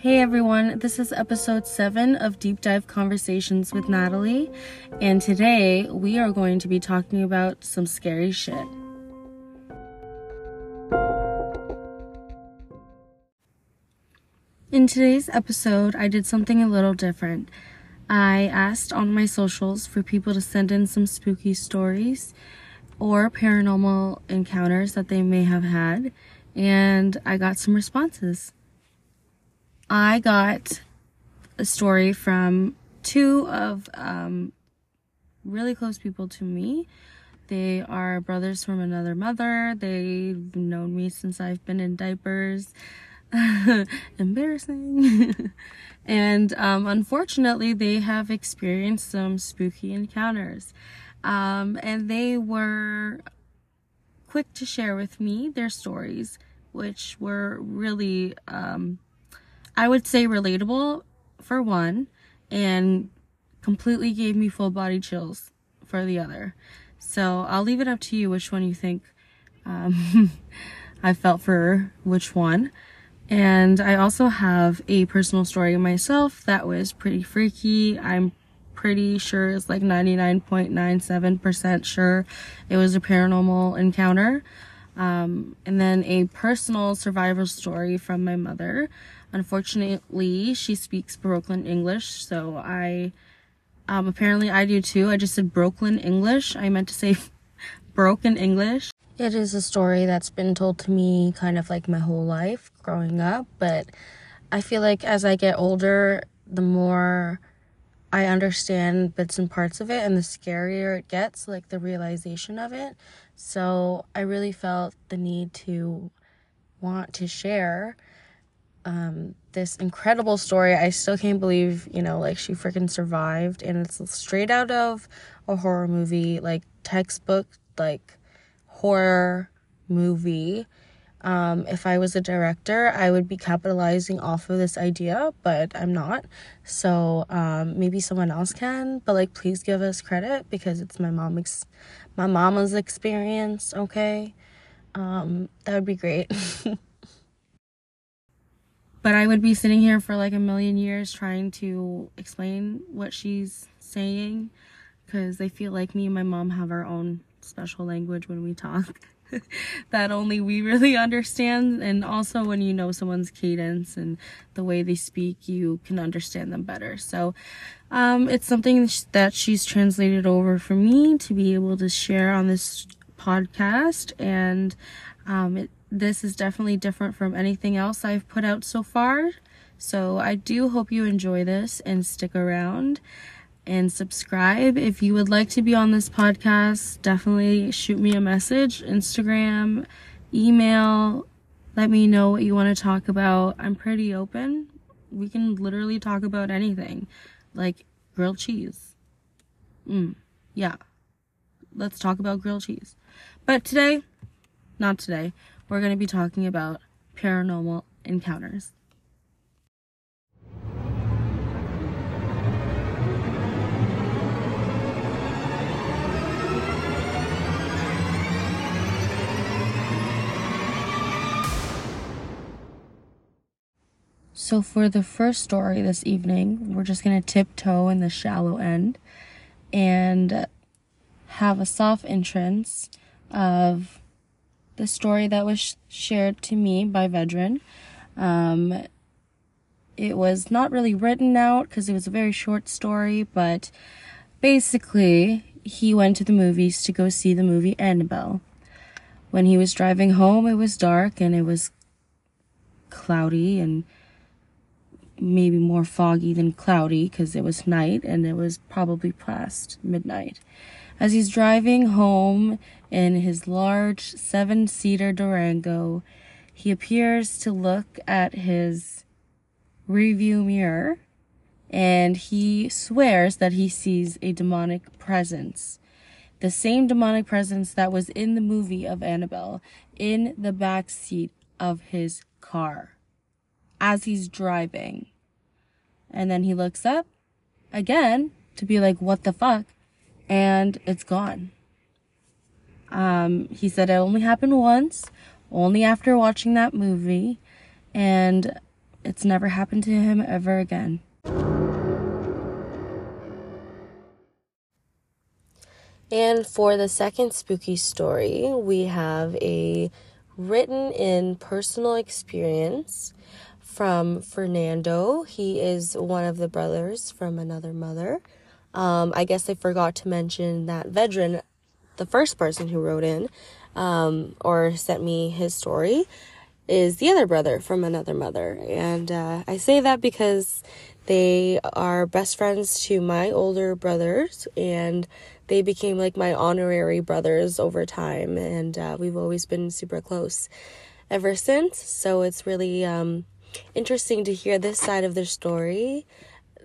Hey everyone, this is episode 7 of Deep Dive Conversations with Natalie, and today we are going to be talking about some scary shit. In today's episode, I did something a little different. I asked on my socials for people to send in some spooky stories or paranormal encounters that they may have had, and I got some responses. I got a story from two of um, really close people to me. They are brothers from another mother. They've known me since I've been in diapers. Embarrassing. and um, unfortunately, they have experienced some spooky encounters. Um, and they were quick to share with me their stories, which were really um, I would say relatable for one, and completely gave me full body chills for the other. So I'll leave it up to you which one you think um, I felt for which one. And I also have a personal story myself that was pretty freaky. I'm pretty sure it's like 99.97% sure it was a paranormal encounter. Um, and then a personal survival story from my mother. Unfortunately, she speaks Brooklyn English, so I um, apparently I do too. I just said Brooklyn English. I meant to say broken English. It is a story that's been told to me kind of like my whole life growing up, but I feel like as I get older, the more I understand bits and parts of it and the scarier it gets, like the realization of it. So I really felt the need to want to share um, this incredible story. I still can't believe, you know, like she freaking survived. And it's straight out of a horror movie, like textbook, like horror movie. Um, if I was a director, I would be capitalizing off of this idea, but I'm not. So um, maybe someone else can. But like, please give us credit because it's my mom, ex- my mama's experience. Okay, um, that would be great. but I would be sitting here for like a million years trying to explain what she's saying because I feel like me and my mom have our own special language when we talk that only we really understand. And also when you know someone's cadence and the way they speak you can understand them better. So um, it's something that she's translated over for me to be able to share on this podcast. And um, it this is definitely different from anything else I've put out so far. So I do hope you enjoy this and stick around and subscribe. If you would like to be on this podcast, definitely shoot me a message, Instagram, email. Let me know what you want to talk about. I'm pretty open. We can literally talk about anything, like grilled cheese. Mm, yeah. Let's talk about grilled cheese. But today, not today we're going to be talking about paranormal encounters. So, for the first story this evening, we're just going to tiptoe in the shallow end and have a soft entrance of the story that was shared to me by Vedran. Um, it was not really written out because it was a very short story, but basically, he went to the movies to go see the movie Annabelle. When he was driving home, it was dark and it was cloudy and maybe more foggy than cloudy because it was night and it was probably past midnight. As he's driving home in his large seven seater Durango, he appears to look at his review mirror and he swears that he sees a demonic presence. The same demonic presence that was in the movie of Annabelle in the back seat of his car as he's driving. And then he looks up again to be like, what the fuck? And it's gone. Um, he said it only happened once, only after watching that movie. And it's never happened to him ever again. And for the second spooky story, we have a written in personal experience from Fernando. He is one of the brothers from another mother. Um, I guess I forgot to mention that Vedran, the first person who wrote in um, or sent me his story, is the other brother from another mother. And uh, I say that because they are best friends to my older brothers, and they became like my honorary brothers over time. And uh, we've always been super close ever since. So it's really um, interesting to hear this side of their story,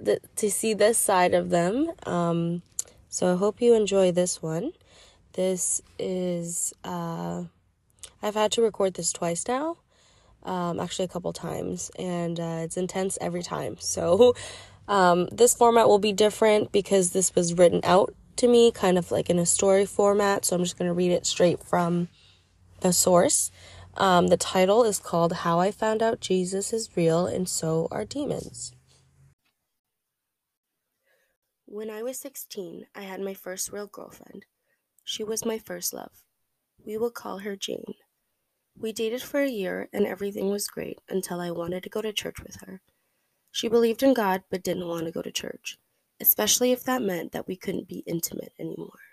th- to see this side of them. Um, so I hope you enjoy this one. This is, uh, I've had to record this twice now um, actually a couple times, and uh, it's intense every time. So um, this format will be different because this was written out to me, kind of like in a story format. So I'm just going to read it straight from the source. Um, the title is called How I Found Out Jesus is Real and So Are Demons. When I was 16, I had my first real girlfriend. She was my first love. We will call her Jane. We dated for a year and everything was great until I wanted to go to church with her. She believed in God but didn't want to go to church, especially if that meant that we couldn't be intimate anymore.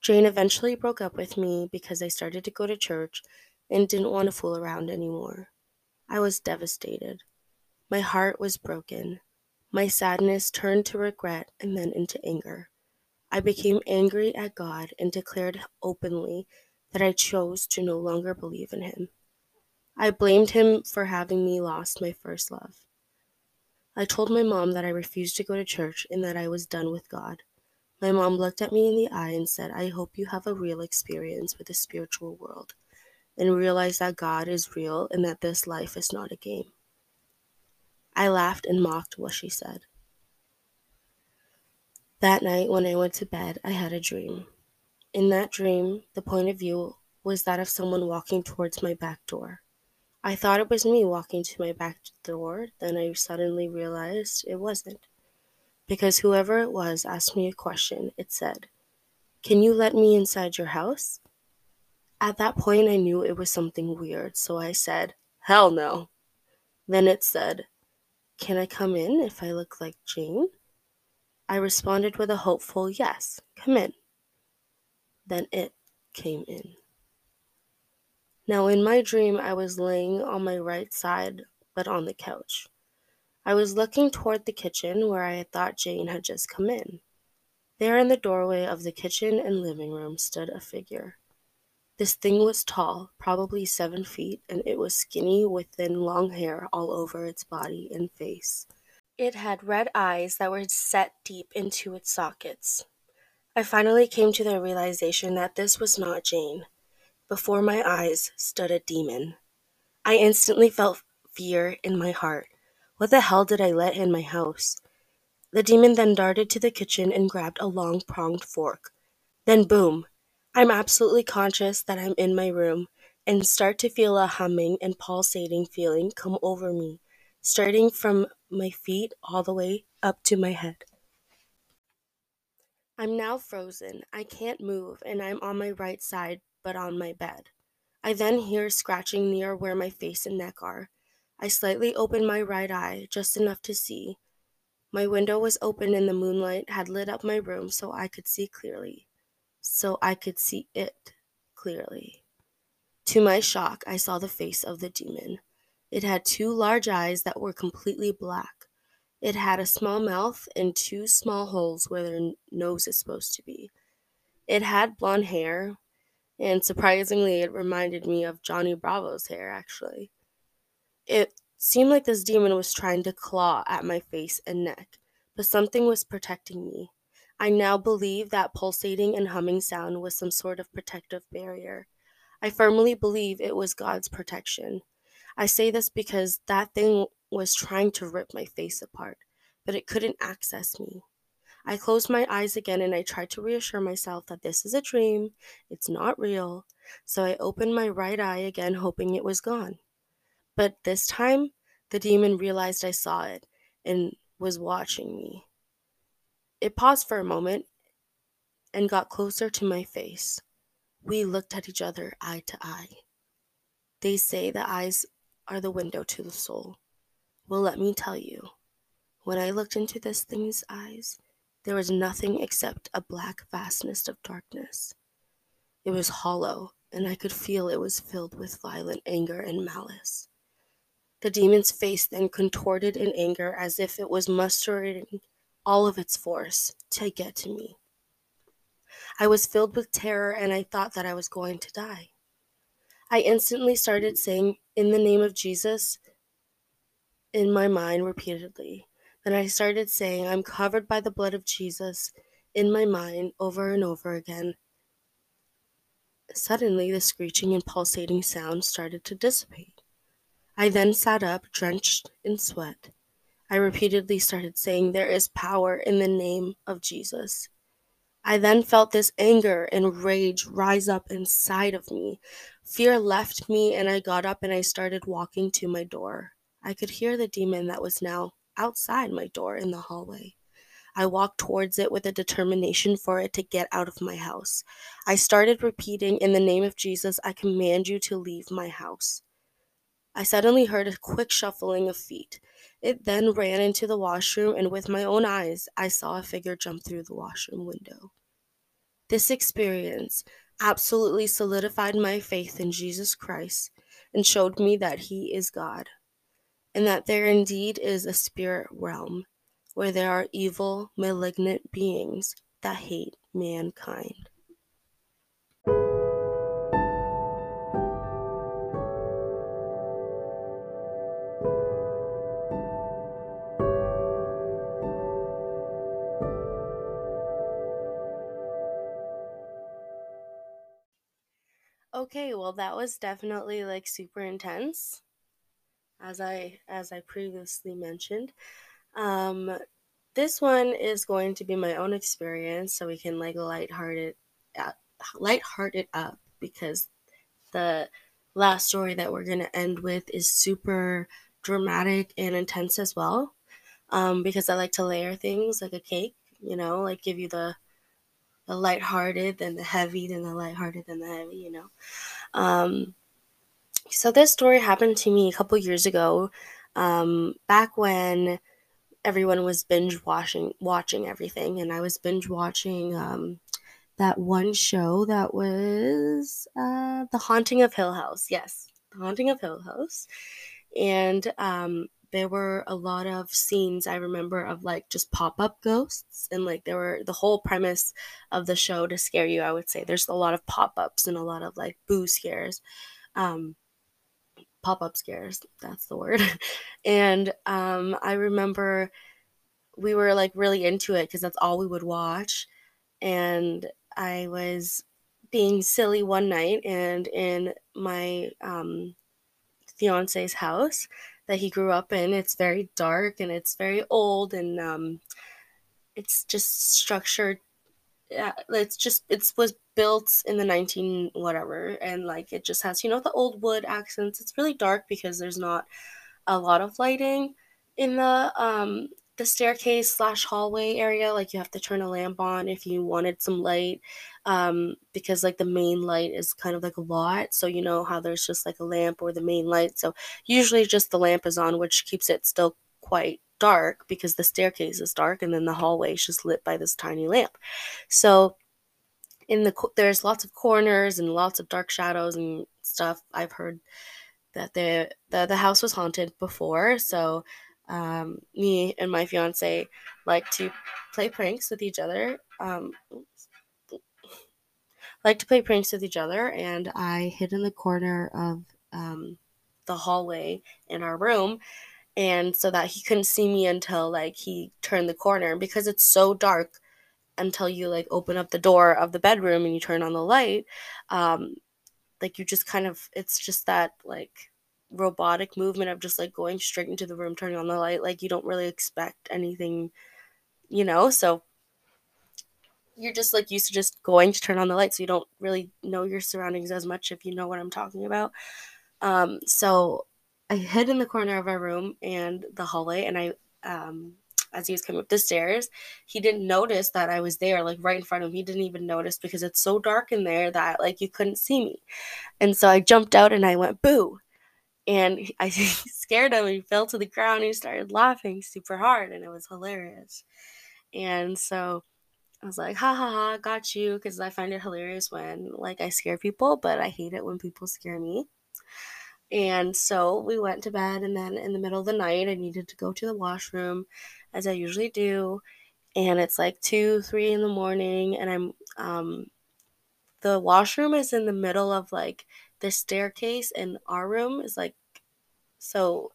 Jane eventually broke up with me because I started to go to church and didn't want to fool around anymore. I was devastated. My heart was broken. My sadness turned to regret and then into anger. I became angry at God and declared openly that I chose to no longer believe in him. I blamed him for having me lost my first love. I told my mom that I refused to go to church and that I was done with God. My mom looked at me in the eye and said, I hope you have a real experience with the spiritual world and realize that God is real and that this life is not a game. I laughed and mocked what she said. That night, when I went to bed, I had a dream. In that dream, the point of view was that of someone walking towards my back door. I thought it was me walking to my back door, then I suddenly realized it wasn't. Because whoever it was asked me a question. It said, Can you let me inside your house? At that point, I knew it was something weird, so I said, Hell no. Then it said, Can I come in if I look like Jane? I responded with a hopeful yes, come in. Then it came in. Now, in my dream, I was laying on my right side, but on the couch. I was looking toward the kitchen where I had thought Jane had just come in. There in the doorway of the kitchen and living room stood a figure. This thing was tall, probably seven feet, and it was skinny with thin long hair all over its body and face. It had red eyes that were set deep into its sockets. I finally came to the realization that this was not Jane. Before my eyes stood a demon. I instantly felt fear in my heart. What the hell did I let in my house? The demon then darted to the kitchen and grabbed a long pronged fork. Then, boom! I'm absolutely conscious that I'm in my room and start to feel a humming and pulsating feeling come over me, starting from my feet all the way up to my head. I'm now frozen. I can't move, and I'm on my right side, but on my bed. I then hear scratching near where my face and neck are. I slightly opened my right eye, just enough to see. My window was open and the moonlight had lit up my room so I could see clearly. So I could see it clearly. To my shock, I saw the face of the demon. It had two large eyes that were completely black. It had a small mouth and two small holes where their nose is supposed to be. It had blonde hair, and surprisingly, it reminded me of Johnny Bravo's hair, actually. It seemed like this demon was trying to claw at my face and neck, but something was protecting me. I now believe that pulsating and humming sound was some sort of protective barrier. I firmly believe it was God's protection. I say this because that thing was trying to rip my face apart, but it couldn't access me. I closed my eyes again and I tried to reassure myself that this is a dream, it's not real. So I opened my right eye again, hoping it was gone. But this time, The demon realized I saw it and was watching me. It paused for a moment and got closer to my face. We looked at each other eye to eye. They say the eyes are the window to the soul. Well, let me tell you, when I looked into this thing's eyes, there was nothing except a black vastness of darkness. It was hollow, and I could feel it was filled with violent anger and malice. The demon's face then contorted in anger as if it was mustering all of its force to get to me. I was filled with terror and I thought that I was going to die. I instantly started saying, In the name of Jesus, in my mind repeatedly. Then I started saying, I'm covered by the blood of Jesus in my mind over and over again. Suddenly, the screeching and pulsating sound started to dissipate. I then sat up, drenched in sweat. I repeatedly started saying, There is power in the name of Jesus. I then felt this anger and rage rise up inside of me. Fear left me, and I got up and I started walking to my door. I could hear the demon that was now outside my door in the hallway. I walked towards it with a determination for it to get out of my house. I started repeating, In the name of Jesus, I command you to leave my house. I suddenly heard a quick shuffling of feet. It then ran into the washroom, and with my own eyes, I saw a figure jump through the washroom window. This experience absolutely solidified my faith in Jesus Christ and showed me that He is God, and that there indeed is a spirit realm where there are evil, malignant beings that hate mankind. Okay, well that was definitely like super intense as I as I previously mentioned. Um this one is going to be my own experience so we can like lighthearted uh, lighthearted up because the last story that we're going to end with is super dramatic and intense as well. Um because I like to layer things like a cake, you know, like give you the the lighthearted, then the heavy, then the lighthearted, then the heavy, you know. Um, so this story happened to me a couple years ago, um, back when everyone was binge watching watching everything, and I was binge watching um, that one show that was uh, The Haunting of Hill House. Yes, The Haunting of Hill House, and um, there were a lot of scenes I remember of like just pop up ghosts, and like there were the whole premise of the show to scare you. I would say there's a lot of pop ups and a lot of like boo scares, um, pop up scares. That's the word. and um, I remember we were like really into it because that's all we would watch, and I was being silly one night and in my um, fiance's house that he grew up in. It's very dark and it's very old and um, it's just structured. Yeah, it's just it was built in the 19 whatever and like it just has you know the old wood accents. It's really dark because there's not a lot of lighting in the um the staircase slash hallway area like you have to turn a lamp on if you wanted some light um, because like the main light is kind of like a lot so you know how there's just like a lamp or the main light so usually just the lamp is on which keeps it still quite dark because the staircase is dark and then the hallway is just lit by this tiny lamp so in the there's lots of corners and lots of dark shadows and stuff i've heard that the the, the house was haunted before so um, me and my fiance like to play pranks with each other. Um, like to play pranks with each other, and I hid in the corner of um, the hallway in our room, and so that he couldn't see me until like he turned the corner. Because it's so dark until you like open up the door of the bedroom and you turn on the light, um, like you just kind of it's just that like robotic movement of just like going straight into the room, turning on the light. Like you don't really expect anything, you know? So you're just like used to just going to turn on the light. So you don't really know your surroundings as much if you know what I'm talking about. Um, so I hid in the corner of our room and the hallway, and I um as he was coming up the stairs, he didn't notice that I was there, like right in front of him. He didn't even notice because it's so dark in there that like you couldn't see me. And so I jumped out and I went boo. And I scared him. He fell to the ground. He started laughing super hard, and it was hilarious. And so I was like, ha ha ha, got you, because I find it hilarious when like I scare people, but I hate it when people scare me. And so we went to bed, and then in the middle of the night, I needed to go to the washroom, as I usually do. And it's like two, three in the morning, and I'm um, the washroom is in the middle of like the staircase, and our room is like so.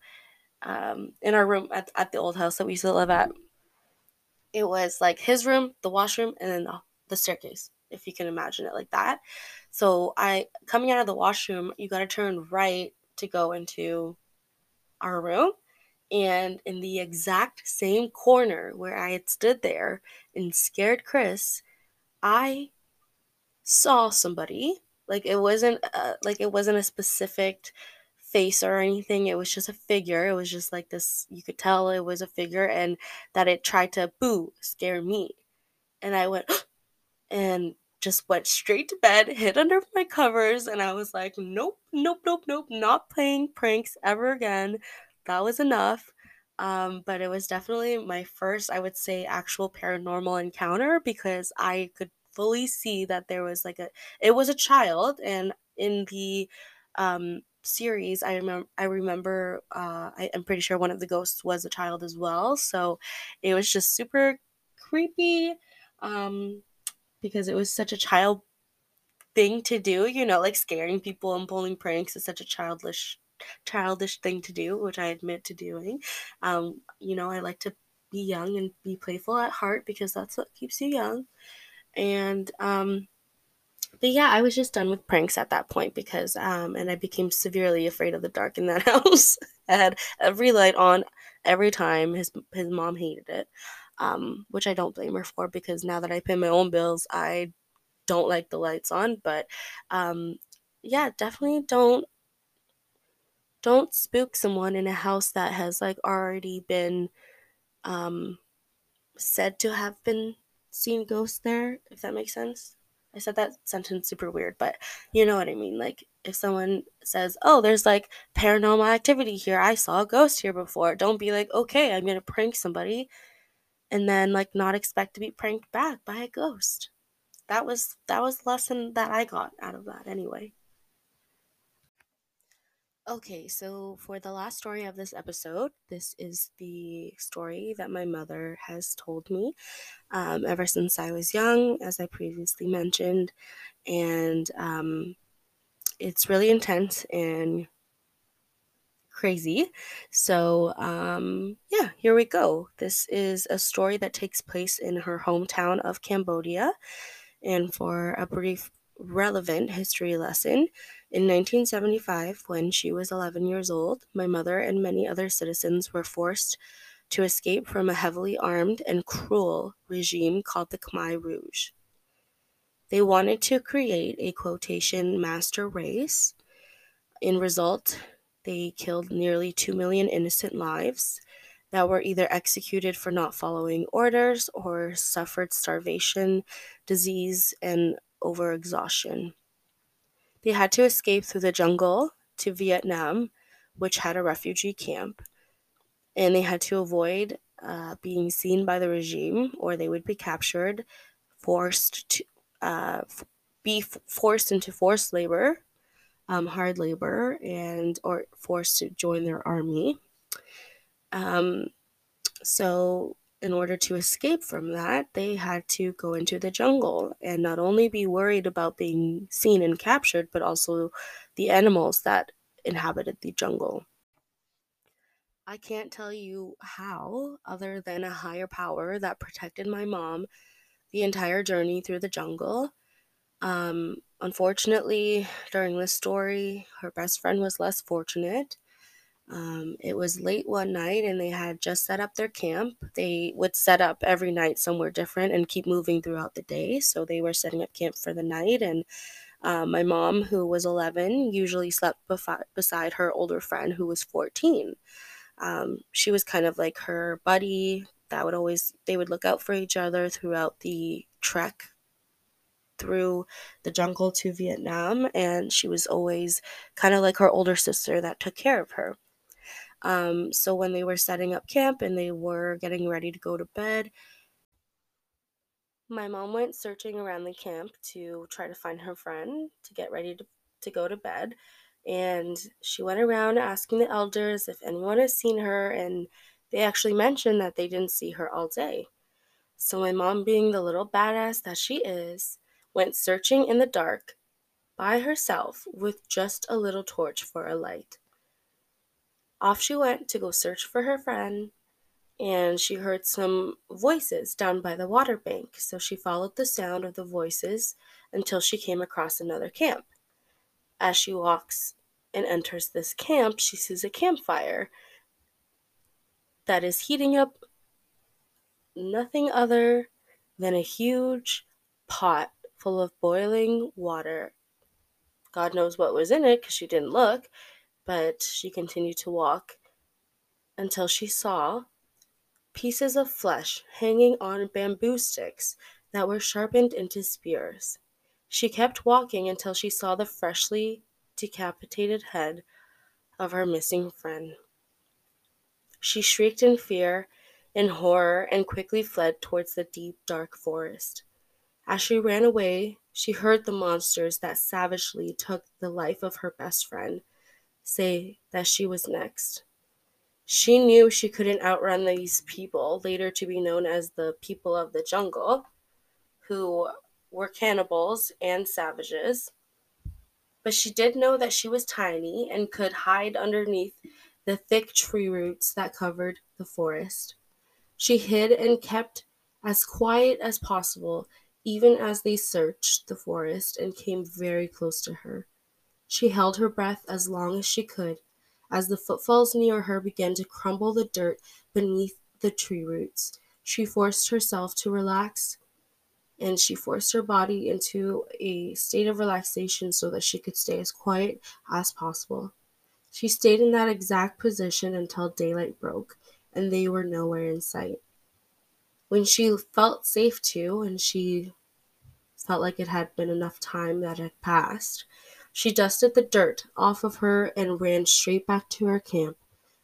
Um, in our room at, at the old house that we used to live at, it was like his room, the washroom, and then the, the staircase, if you can imagine it like that. So I coming out of the washroom, you got to turn right to go into our room. And in the exact same corner where I had stood there and scared Chris, I saw somebody. Like it wasn't uh, like it wasn't a specific face or anything. It was just a figure. It was just like this. You could tell it was a figure, and that it tried to boo scare me. And I went and just went straight to bed, hid under my covers, and I was like, nope, nope, nope, nope, not playing pranks ever again. That was enough. Um, but it was definitely my first, I would say, actual paranormal encounter because I could fully see that there was like a, it was a child, and in the um, series, I remember, I remember, uh, I, I'm pretty sure one of the ghosts was a child as well. So it was just super creepy. Um, because it was such a child thing to do, you know, like scaring people and pulling pranks is such a childish childish thing to do, which I admit to doing. Um, you know, I like to be young and be playful at heart because that's what keeps you young. And um but yeah, I was just done with pranks at that point because um and I became severely afraid of the dark in that house. I had every light on every time. His his mom hated it um, which I don't blame her for because now that I pay my own bills, I don't like the lights on. But um, yeah, definitely don't don't spook someone in a house that has like already been um, said to have been seen ghosts there. If that makes sense. I said that sentence super weird, but you know what I mean. Like if someone says, "Oh, there's like paranormal activity here. I saw a ghost here before." Don't be like, "Okay, I'm to prank somebody." and then like not expect to be pranked back by a ghost. That was that was the lesson that I got out of that anyway. Okay, so for the last story of this episode, this is the story that my mother has told me um, ever since I was young, as I previously mentioned. And um, it's really intense and crazy. So, um, yeah, here we go. This is a story that takes place in her hometown of Cambodia. And for a brief, relevant history lesson, in 1975, when she was 11 years old, my mother and many other citizens were forced to escape from a heavily armed and cruel regime called the Khmer Rouge. They wanted to create a quotation master race. In result, they killed nearly 2 million innocent lives that were either executed for not following orders or suffered starvation, disease, and overexhaustion. They had to escape through the jungle to Vietnam, which had a refugee camp, and they had to avoid uh, being seen by the regime or they would be captured, forced to uh, be f- forced into forced labor um, hard labor and or forced to join their army. Um, so in order to escape from that, they had to go into the jungle and not only be worried about being seen and captured, but also the animals that inhabited the jungle. I can't tell you how, other than a higher power that protected my mom the entire journey through the jungle. Um, unfortunately, during this story, her best friend was less fortunate. Um, it was late one night and they had just set up their camp. They would set up every night somewhere different and keep moving throughout the day. So they were setting up camp for the night and Uh, my mom, who was 11, usually slept beside her older friend who was 14. Um, she was kind of like her buddy that would always, they would look out for each other throughout the trek through the jungle to Vietnam, and she was always kind of like her older sister that took care of her. Um, so when they were setting up camp and they were getting ready to go to bed, my mom went searching around the camp to try to find her friend to get ready to, to go to bed. And she went around asking the elders if anyone has seen her, and they actually mentioned that they didn't see her all day. So, my mom, being the little badass that she is, went searching in the dark by herself with just a little torch for a light. Off she went to go search for her friend, and she heard some voices down by the water bank. So she followed the sound of the voices until she came across another camp. As she walks and enters this camp, she sees a campfire that is heating up nothing other than a huge pot full of boiling water. God knows what was in it because she didn't look, but she continued to walk until she saw pieces of flesh hanging on bamboo sticks that were sharpened into spears. She kept walking until she saw the freshly decapitated head of her missing friend. She shrieked in fear and horror and quickly fled towards the deep, dark forest. As she ran away, she heard the monsters that savagely took the life of her best friend say that she was next. She knew she couldn't outrun these people, later to be known as the people of the jungle, who were cannibals and savages. But she did know that she was tiny and could hide underneath the thick tree roots that covered the forest. She hid and kept as quiet as possible even as they searched the forest and came very close to her. She held her breath as long as she could, as the footfalls near her began to crumble the dirt beneath the tree roots. She forced herself to relax and she forced her body into a state of relaxation so that she could stay as quiet as possible. She stayed in that exact position until daylight broke and they were nowhere in sight. When she felt safe to, and she felt like it had been enough time that had passed, she dusted the dirt off of her and ran straight back to her camp,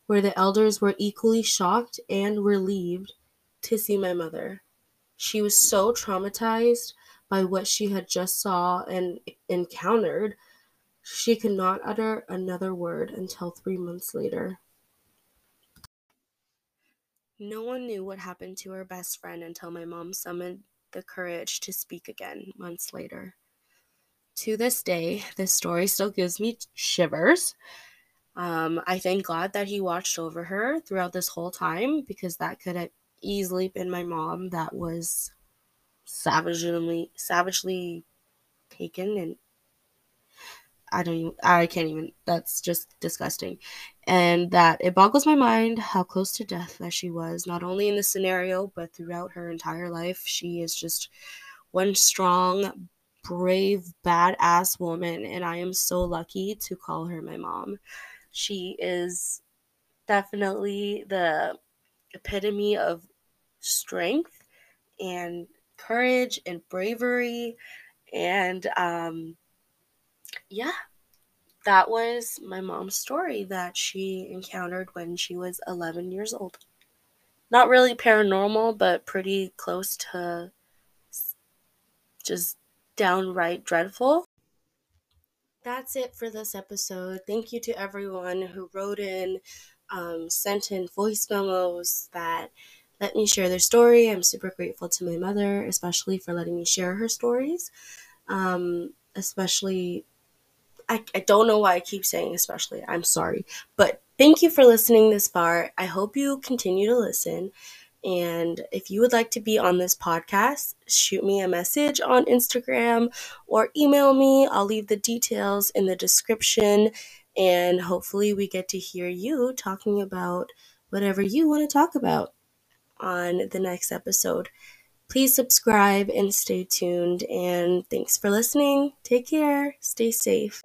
where the elders were equally shocked and relieved to see my mother. She was so traumatized by what she had just saw and encountered, she could not utter another word until three months later. No one knew what happened to her best friend until my mom summoned the courage to speak again months later. To this day, this story still gives me shivers. Um, I thank God that He watched over her throughout this whole time because that could have easily been my mom that was savagely, savagely taken and I don't even, I can't even, that's just disgusting. And that it boggles my mind how close to death that she was, not only in this scenario, but throughout her entire life. She is just one strong, brave, badass woman, and I am so lucky to call her my mom. She is definitely the epitome of strength and courage and bravery and um yeah, that was my mom's story that she encountered when she was 11 years old. Not really paranormal, but pretty close to just downright dreadful. That's it for this episode. Thank you to everyone who wrote in, um, sent in voice memos that let me share their story. I'm super grateful to my mother, especially for letting me share her stories. Um, especially I, I don't know why I keep saying especially. I'm sorry. But thank you for listening this far. I hope you continue to listen. And if you would like to be on this podcast, shoot me a message on Instagram or email me. I'll leave the details in the description. And hopefully, we get to hear you talking about whatever you want to talk about on the next episode. Please subscribe and stay tuned. And thanks for listening. Take care. Stay safe.